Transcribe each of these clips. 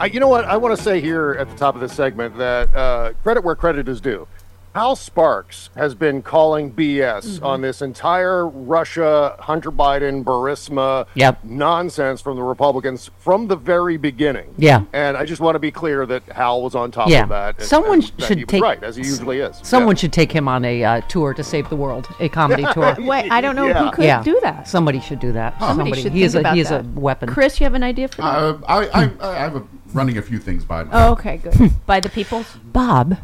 Morning. I, you know what? I want to say here at the top of this segment that uh, credit where credit is due. Hal Sparks has been calling BS Mm-hmm. on this entire Russia, Hunter Biden, Burisma Yep. nonsense from the Republicans from the very beginning. Yeah. And I just want to be clear that Hal was on top Yeah. of that. and- Someone and that should he take- right, as he usually is. Someone Yeah. should take him on a uh, tour to save the world, a comedy tour. Wait, I don't know Yeah. who could yeah, do that. Somebody should do that. Somebody should he is think a about he is that. a weapon. Chris, you have an idea for that? Uh, I, I, I have a, running a few things by me. oh, okay, good. By the people? Bob,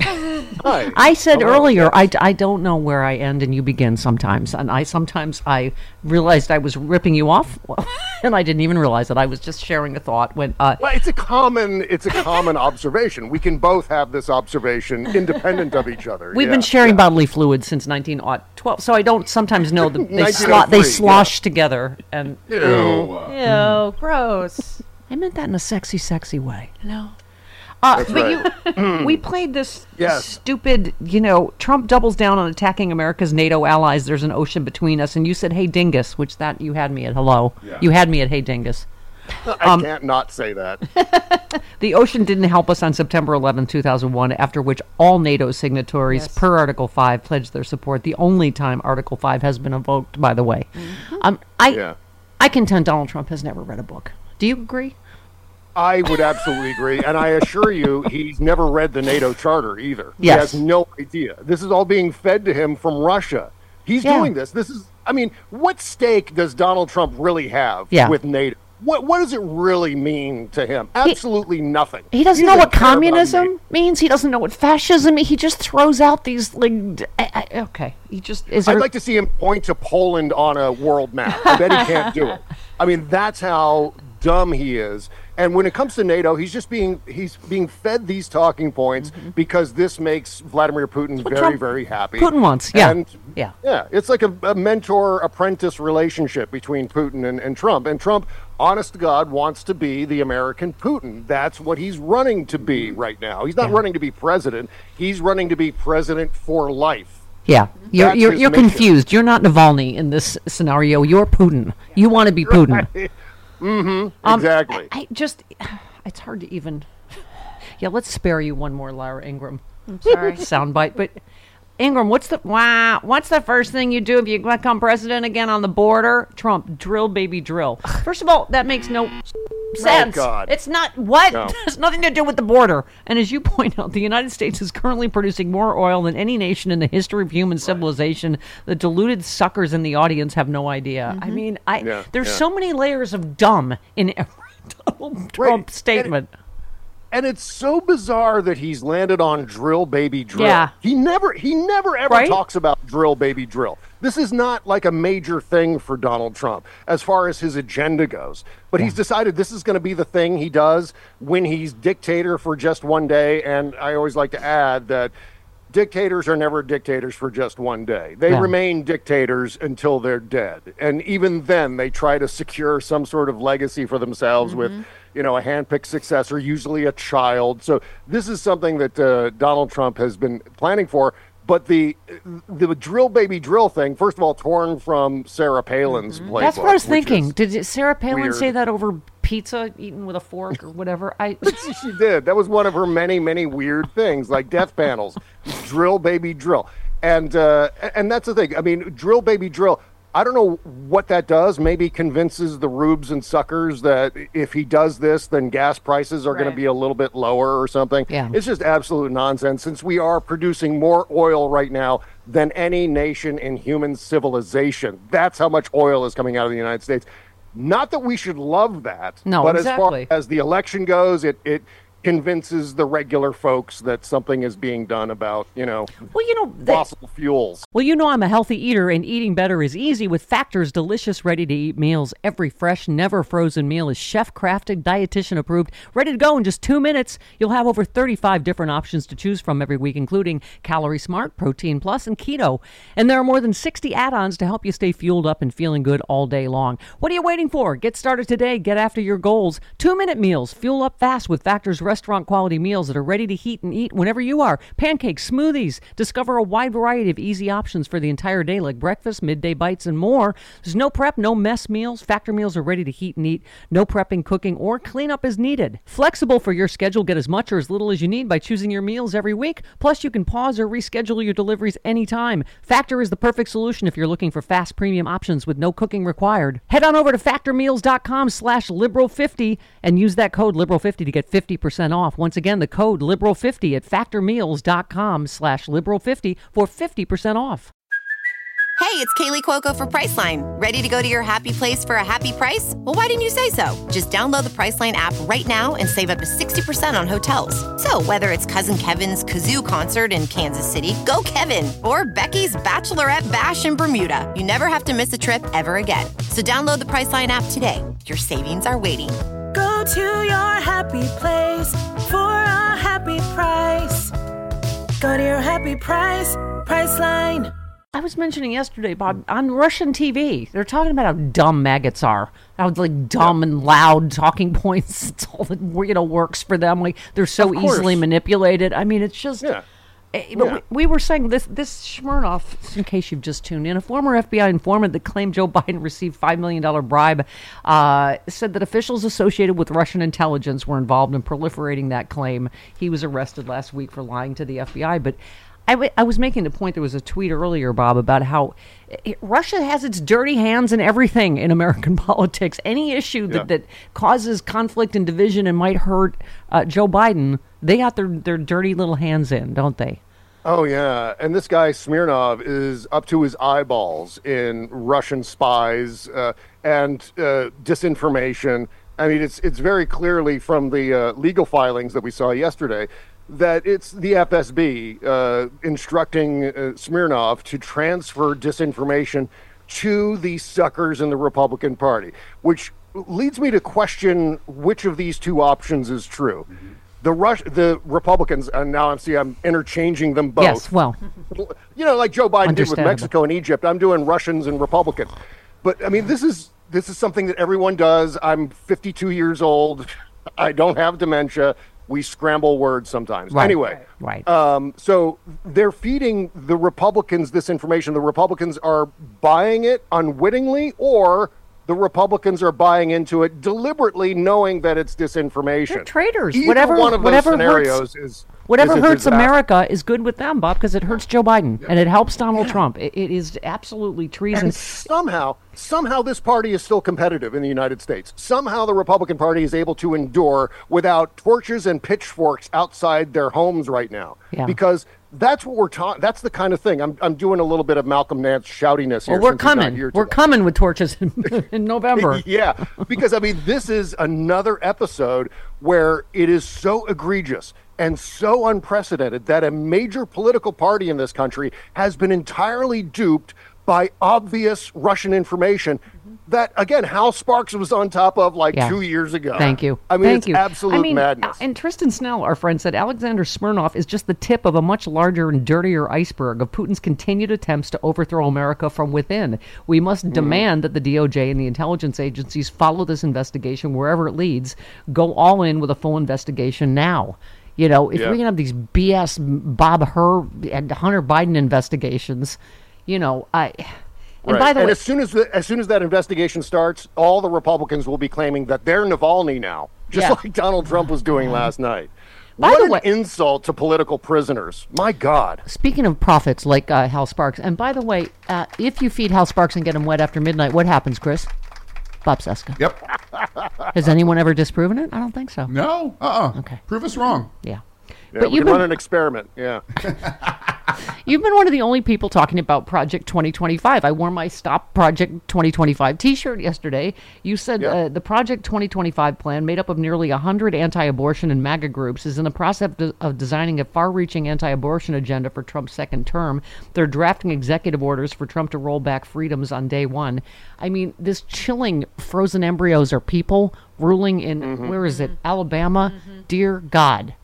Hi. I said Hello. earlier I, I don't know where I end and you begin sometimes, and I sometimes I realized I was ripping you off, and I didn't even realize that I was just sharing a thought when uh, Well, it's a common it's a common observation. We can both have this observation independent of each other. We've Yeah, been sharing yeah. bodily fluids since 1912, so I don't sometimes know the, they, slo- 1903, they yeah. slosh together. And Ew. Ew, gross. I meant that in a sexy, sexy way. No. Uh, That's but you, we played this Yes. stupid, you know, Trump doubles down on attacking America's NATO allies. There's an ocean between us, and you said, "Hey, dingus," which that you had me at hello. Yeah. You had me at hey, dingus. I um, can't not say that. The ocean didn't help us on September 11, 2001, after which all NATO signatories, Yes. per Article 5, pledged their support. The only time Article 5 has been invoked, by the way. Um, I, Yeah. I contend Donald Trump has never read a book. Do you agree? I would absolutely agree, and I assure you, he's never read the NATO charter either. Yes. He has no idea. This is all being fed to him from Russia. He's Yeah. doing this. This is, I mean, what stake does Donald Trump really have Yeah. with NATO? What What does it really mean to him? Absolutely nothing. He doesn't He know what communism means. He doesn't know what fascism. He just throws out these like. I- I- okay, he just is. I'd there- like to see him point to Poland on a world map. I bet he can't do it. I mean, that's how dumb he is. And when it comes to NATO, he's just being he's being fed these talking points mm-hmm. because this makes Vladimir Putin very Trump- very happy. Putin wants, yeah. And Yeah. yeah, it's like a, a mentor apprentice relationship between Putin and, and Trump. And Trump, honest to God, wants to be the American Putin. That's what he's running to be mm-hmm. right now. He's not running to be president. He's running to be president for life. yeah, you're That's you're, you're confused. You're not Navalny in this scenario. You're Putin. You want to be Putin. Um, exactly. I just, it's hard to even. Yeah, let's spare you one more, Laura Ingraham. I'm sorry. soundbite. But Ingraham, what's the wow? What's the first thing you do if you become president again on the border? Trump, drill, baby, drill. First of all, that makes no Oh, sense. God. It's not what. No. It's nothing to do with the border. And as you point out, the United States is currently producing more oil than any nation in the history of human civilization. The deluded suckers in the audience have no idea. I mm-hmm. mean, I Yeah, there's yeah. so many layers of dumb in every Donald Trump and- statement. And it's so bizarre that he's landed on drill baby drill. Yeah. He never he never ever Right? talks about drill baby drill. This is not like a major thing for Donald Trump as far as his agenda goes. But he's decided this is going to be the thing he does when he's dictator for just one day and I always like to add that dictators are never dictators for just one day. They Yeah. remain dictators until they're dead. And even then, they try to secure some sort of legacy for themselves with, you know, a handpicked successor, usually a child. So this is something that uh, Donald Trump has been planning for. But the the drill baby drill thing, first of all, torn from Sarah Palin's playbook. That's what I was thinking. Did Sarah Palin weird. say that over pizza eaten with a fork or whatever? I she did. That was one of her many, many weird things, like death panels, drill baby drill, and uh, and that's the thing. I mean, drill baby drill. I don't know what that does. Maybe convinces the rubes and suckers that if he does this, then gas prices are going to be a little bit lower or something. Yeah. It's just absolute nonsense. Since we are producing more oil right now than any nation in human civilization, that's how much oil is coming out of the United States. Not that we should love that, No, but exactly. as far as the election goes, it it convinces the regular folks that something is being done about, you know, well, you know, they, fossil fuels. Well, you know I'm a healthy eater, and eating better is easy with Factor's delicious, ready-to-eat meals. Every fresh, never frozen meal is chef-crafted, dietitian approved, ready to go in just two minutes. You'll have over 35 different options to choose from every week, including Calorie Smart, Protein Plus, and Keto. And there are more than 60 add-ons to help you stay fueled up and feeling good all day long. What are you waiting for? Get started today. Get after your goals. Two-minute meals. Fuel up fast with Factor's restaurant quality meals that are ready to heat and eat whenever you are. Pancakes, smoothies. Discover a wide variety of easy options for the entire day, like breakfast, midday bites, and more. There's no prep, no mess meals. Factor meals are ready to heat and eat. No prepping, cooking, or cleanup is needed. Flexible for your schedule. Get as much or as little as you need by choosing your meals every week. Plus, you can pause or reschedule your deliveries anytime. Factor is the perfect solution if you're looking for fast premium options with no cooking required. Head on over to factormeals.com slash liberal50 and use that code liberal50 to get 50% off. Once again, the code liberal50 at factormeals.com slash liberal50 for 50% off. Hey, it's Kaley Cuoco for Priceline. Ready to go to your happy place for a happy price? Well, why didn't you say so? Just download the Priceline app right now and save up to 60% on hotels. So, whether it's Cousin Kevin's Kazoo concert in Kansas City, go Kevin, or Becky's Bachelorette Bash in Bermuda, you never have to miss a trip ever again. So, download the Priceline app today. Your savings are waiting. Go to your happy place for a happy price. Go to your happy price, Priceline. I was mentioning yesterday, Bob, on Russian TV, they're talking about how dumb maggots are. How like dumb and loud talking points. It's all that you know works for them. Like they're so easily manipulated. I mean, it's just. Yeah. Eh, But Yeah. we, we were saying this this Smirnov, in case you've just tuned in, a former FBI informant that claimed Joe Biden received five million dollar bribe, uh, said that officials associated with Russian intelligence were involved in proliferating that claim. He was arrested last week for lying to the FBI, but. I, w- I was making the point. There was a tweet earlier, Bob, about how eh, Russia has its dirty hands in everything in American politics. Any issue that, Yeah. that causes conflict and division and might hurt uh, Joe Biden, they got their, their dirty little hands in, don't they? Oh yeah, and this guy Smirnov is up to his eyeballs in Russian spies uh, and uh, disinformation. I mean, it's it's very clearly from the uh, legal filings that we saw yesterday that it's the FSB uh, instructing uh, Smirnov to transfer disinformation to the suckers in the Republican Party, which leads me to question which of these two options is true. The Rush, the Republicans, and now I'm see I'm interchanging them both. Yes, well, you know, like Joe Biden did with Mexico and Egypt. I'm doing Russians and Republicans. But I mean, this is this is something that everyone does. I'm 52 years old. I don't have dementia. We scramble words sometimes. Right. Anyway, Right. Um, so they're feeding the Republicans this information. The Republicans are buying it unwittingly, or the Republicans are buying into it deliberately, knowing that it's disinformation. They're traitors. Either Whatever- one of those whatever hurts- scenarios is whatever hurts. America is good with them, Bob, because it hurts Joe Biden and it helps Donald Trump. It, it is absolutely treason. And somehow, somehow this party is still competitive in the United States. Somehow the Republican Party is able to endure without torches and pitchforks outside their homes right now. Yeah. Because that's what we're talking. That's the kind of thing. I'm, I'm doing a little bit of Malcolm Nance shoutiness here. Well, we're since he's not coming. here We're coming with torches in, in November. yeah, because I mean, this is another episode where it is so egregious and so unprecedented that a major political party in this country has been entirely duped by obvious Russian information that again Hal Sparks was on top of like Yeah. two years ago. Thank you. I mean, Thank it's you. absolute I mean, madness. And Tristan Snell, our friend, said Alexander Smirnov is just the tip of a much larger and dirtier iceberg of Putin's continued attempts to overthrow America from within. We must Mm-hmm. demand that the DOJ and the intelligence agencies follow this investigation wherever it leads. Go all in with a full investigation now. You know, if Yeah. we can have these BS Bob Hur and Hunter Biden investigations, you know, I. And Right. by the and way, as soon as the, as soon as that investigation starts, all the Republicans will be claiming that they're Navalny now, just Yeah. like Donald Trump was doing last night. By what the an way- insult to political prisoners! My God. Speaking of prophets like uh, Hal Sparks, and by the way, uh, if you feed Hal Sparks and get him wet after midnight, what happens, Chris? Bob Cesca. Yep. Has anyone ever disproven it? I don't think so. No. Uh. uh Okay. Prove us wrong. Yeah. Yeah, But we you've can run an experiment. Yeah. you've been one of the only people talking about Project 2025. I wore my Stop Project 2025 T-shirt yesterday. You said Yeah. uh, the Project 2025 plan, made up of nearly 100 anti-abortion and MAGA groups, is in the process of, of designing a far-reaching anti-abortion agenda for Trump's second term. They're drafting executive orders for Trump to roll back freedoms on day one. I mean, this chilling frozen embryos are people ruling in where is it, Alabama? Dear God,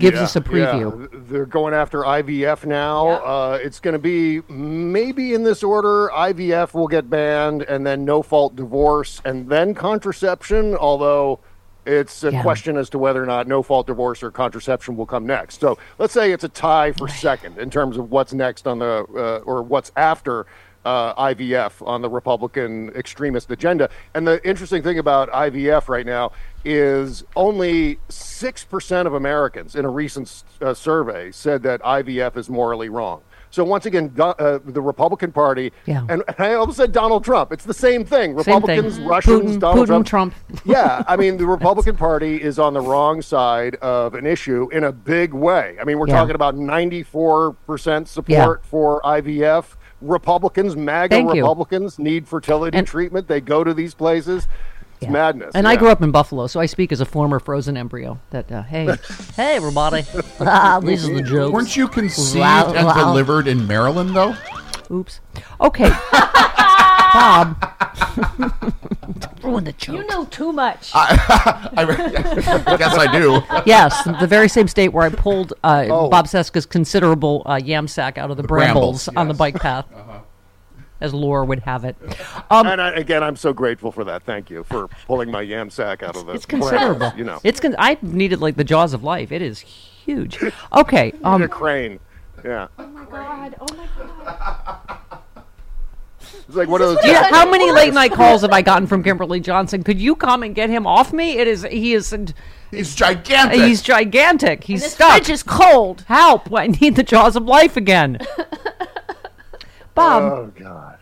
gives Yeah, us a preview. yeah. They're going after IVF now. Uh, it's going to be maybe in this order. IVF will get banned, and then no fault divorce, and then contraception. Although it's a Yeah. question as to whether or not no fault divorce or contraception will come next. So let's say it's a tie for second in terms of what's next on the uh, or what's after. Uh, IVF on the Republican extremist agenda. And the interesting thing about IVF right now is only 6% of Americans in a recent uh, survey said that IVF is morally wrong. So once again, uh, the Republican Party, Yeah. and, and I almost said Donald Trump. It's the same thing. Same thing. Republicans, Russians, Putin, Donald Putin, Trump. Trump. yeah, I mean, the Republican Party is on the wrong side of an issue in a big way. I mean, we're Yeah. talking about 94% support for IVF. Republicans, MAGA Thank you. Republicans, need fertility And- treatment. They go to these places. It's madness. And I grew up in Buffalo, so I speak as a former frozen embryo. That uh, hey, hey everybody, ah, these are the jokes. Weren't you conceived Wow, and wow. delivered in Maryland, though? Oops. Okay, Bob. Ruin the joke. You know too much. I guess I do. Yes, the very same state where I pulled uh, Oh. Bob Cesca's considerable uh, yam sack out of the, brambles, brambles, on the bike path, as lore would have it. Um, And I, again, I'm so grateful for that. Thank you for pulling my yam sack out of the. it's brambles, considerable. You know, it's con- I needed like the jaws of life. It is huge. Okay. Um, a crane. Yeah, oh my god. Oh my god. It's like one of those. Do you- how many late night calls have I gotten from Kimberly Johnson? Could you come and get him off me? It is he is He's gigantic. he's gigantic. He's This stuck. fridge is cold. Help! I need the jaws of life again. Bob, Oh God.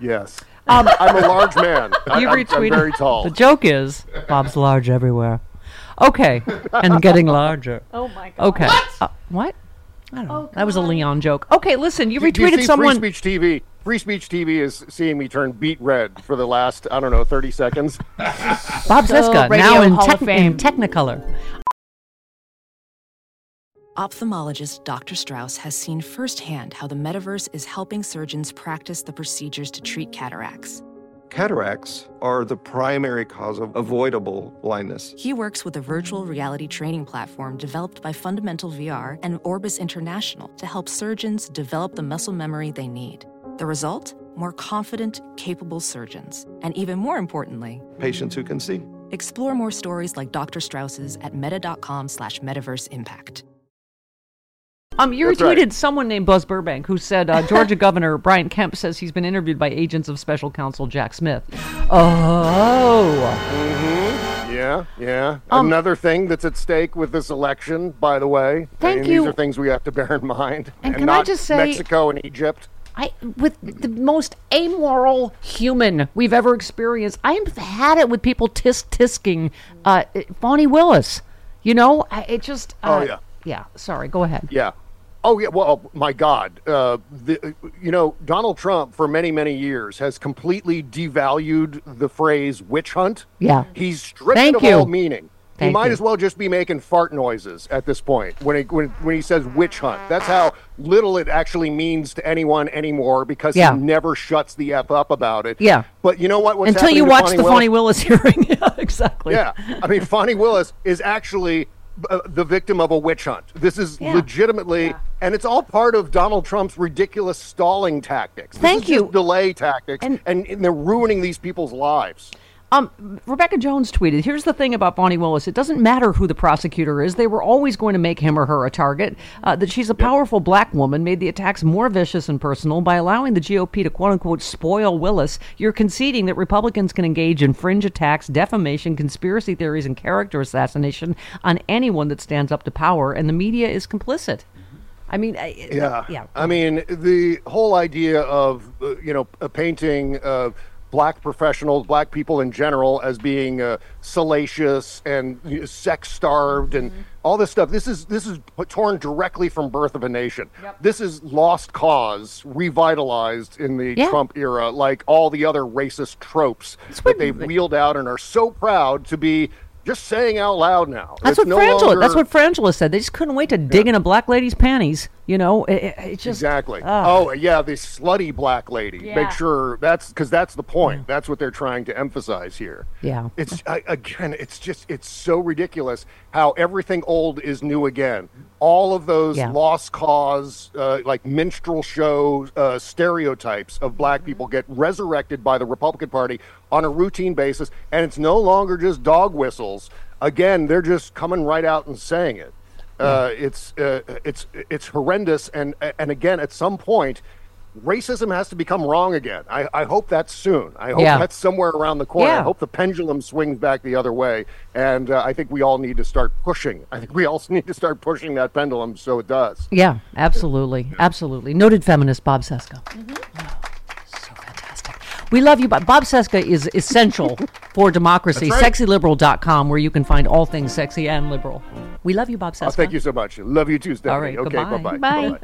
Yes. I'm a large man. I, you I'm- I'm retweeted. very tall. The joke is Bob's large everywhere. Okay, and getting larger. Oh my god. Okay. What? Uh, what? I don't know. that was a Leon joke. Okay, listen. You Do- do you retweeted see someone. Free Speech TV. Free Speech TV is seeing me turn beet red for the last I don't know 30 seconds. Bob So, Cesca Radio now in, Hall of tech- in Technicolor. Ophthalmologist Dr. Strauss has seen firsthand how the metaverse is helping surgeons practice the procedures to treat cataracts. Cataracts are the primary cause of avoidable blindness. He works with a virtual reality training platform developed by Fundamental VR and Orbis International to help surgeons develop the muscle memory they need. The result? More confident, capable surgeons. And even more importantly, Patients who can see. explore more stories like Dr. Strauss's at meta.com slash metaverse impact. Um, you That's retweeted right. someone named Buzz Burbank who said uh, Georgia Governor Brian Kemp says he's been interviewed by agents of Special Counsel Jack Smith. Oh, Yeah, yeah. Um, Another thing that's at stake with this election, by the way. Thank and you. These are things we have to bear in mind. And can I just say- Mexico and Egypt. I with the most amoral human we've ever experienced. I've had it with people tisk tisking uh, Fani Willis. You know, I, it just. Uh, Oh, yeah. Yeah. Sorry. Go ahead. Yeah. Oh yeah. Well, my God. Uh, the, you know, Donald Trump for many many years has completely devalued the phrase witch hunt. Yeah. He's stripped Thank it of you. all meaning. Thank might you. as well just be making fart noises at this point when he when, when he says witch hunt. That's how little it actually means to anyone anymore because Yeah. he never shuts the f up about it. Yeah. But you know what? What's Until you watch Fani the Willis? Fani Willis hearing. yeah, exactly. Yeah, I mean, Fani Willis is actually uh, the victim of a witch hunt. This is Yeah. legitimately, and it's all part of Donald Trump's ridiculous stalling tactics. This Thank you. delay tactics, And- and, and they're ruining these people's lives. Um, Rebecca Jones tweeted, "Here's the thing about Fani Willis. It doesn't matter who the prosecutor is. They were always going to make him or her a target. Uh, that she's a powerful black woman made the attacks more vicious and personal by allowing the GOP to quote unquote spoil Willis. You're conceding that Republicans can engage in fringe attacks, defamation, conspiracy theories, and character assassination on anyone that stands up to power, and the media is complicit. I mean, I, Yeah, yeah. I mean, the whole idea of uh, you know uh, painting uh, black professionals, black people in general, as being uh, salacious and you know, sex starved and Mm-hmm. all this stuff. This is this is torn directly from Birth of a Nation. This is lost cause revitalized in the Yeah. Trump era, like all the other racist tropes that they've wheeled out and are so proud to be just saying out loud now. That's It's what no Frangela. longer- That's what Frangela said. They just couldn't wait to dig in a black lady's panties. You know, it, it, it just exactly. Ugh. Oh yeah, the slutty black lady. Yeah. Make sure that's because that's the point. That's what they're trying to emphasize here. Yeah. It's I, again, it's just it's so ridiculous how everything old is new again. All of those Yeah. lost cause, uh, like minstrel show uh, stereotypes of black people get resurrected by the Republican Party on a routine basis, and it's no longer just dog whistles. Again, they're just coming right out and saying it. Uh, it's uh, it's it's horrendous, and and again, at some point, racism has to become wrong again. I, I hope that's soon. I hope Yeah. that's somewhere around the corner. Yeah. I hope the pendulum swings back the other way, and uh, I think we all need to start pushing. I think we also need to start pushing that pendulum so it does. Yeah, absolutely, absolutely. Noted feminist Bob Cesca. so fantastic. We love you, Bob. Bob Cesca is essential for democracy. That's right. SexyLiberal.com, where you can find all things sexy and liberal. We love you, Bob Cesca. Oh, thank you so much. Love you too, Stephanie. All right, okay, goodbye. bye-bye. Bye. Bye-bye.